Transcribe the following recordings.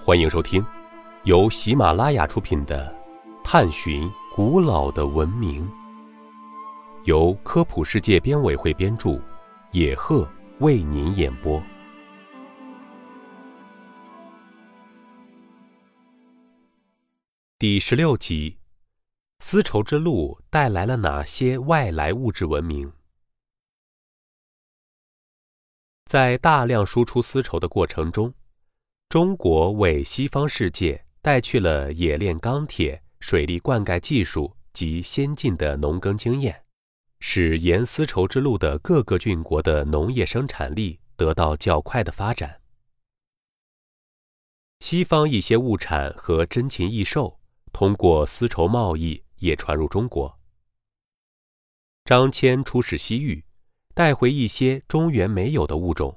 欢迎收听由喜马拉雅出品的《探寻古老的文明》，由科普世界编委会编著，野鹤为您演播。第十六集：丝绸之路带来了哪些外来物质文明？在大量输出丝绸的过程中，中国为西方世界带去了冶炼钢铁、水利灌溉技术及先进的农耕经验，使沿丝绸之路的各个郡国的农业生产力得到较快的发展。西方一些物产和珍禽异兽通过丝绸贸易也传入中国。张骞出使西域。带回一些中原没有的物种，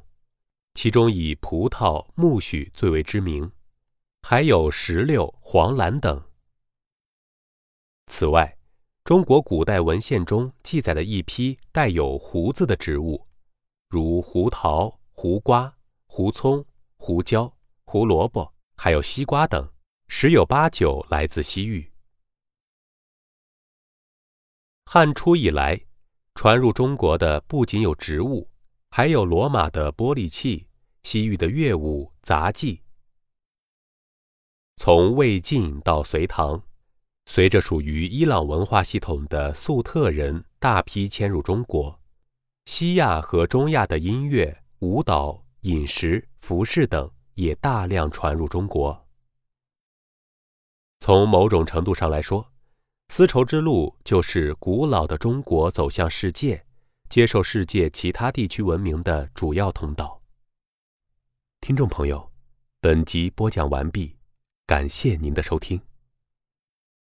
其中以葡萄、苜蓿最为知名，还有石榴、黄兰等。此外，中国古代文献中记载的一批带有“胡”字的植物，如胡桃、胡瓜、胡葱、胡椒、胡萝卜，还有西瓜等，十有八九来自西域。汉初以来。传入中国的不仅有植物，还有罗马的玻璃器、西域的乐舞、杂技。从魏晋到隋唐，随着属于伊朗文化系统的粟特人大批迁入中国，西亚和中亚的音乐、舞蹈、饮食、服饰等也大量传入中国。从某种程度上来说，丝绸之路就是古老的中国走向世界、接受世界其他地区文明的主要通道。听众朋友，本集播讲完毕，感谢您的收听。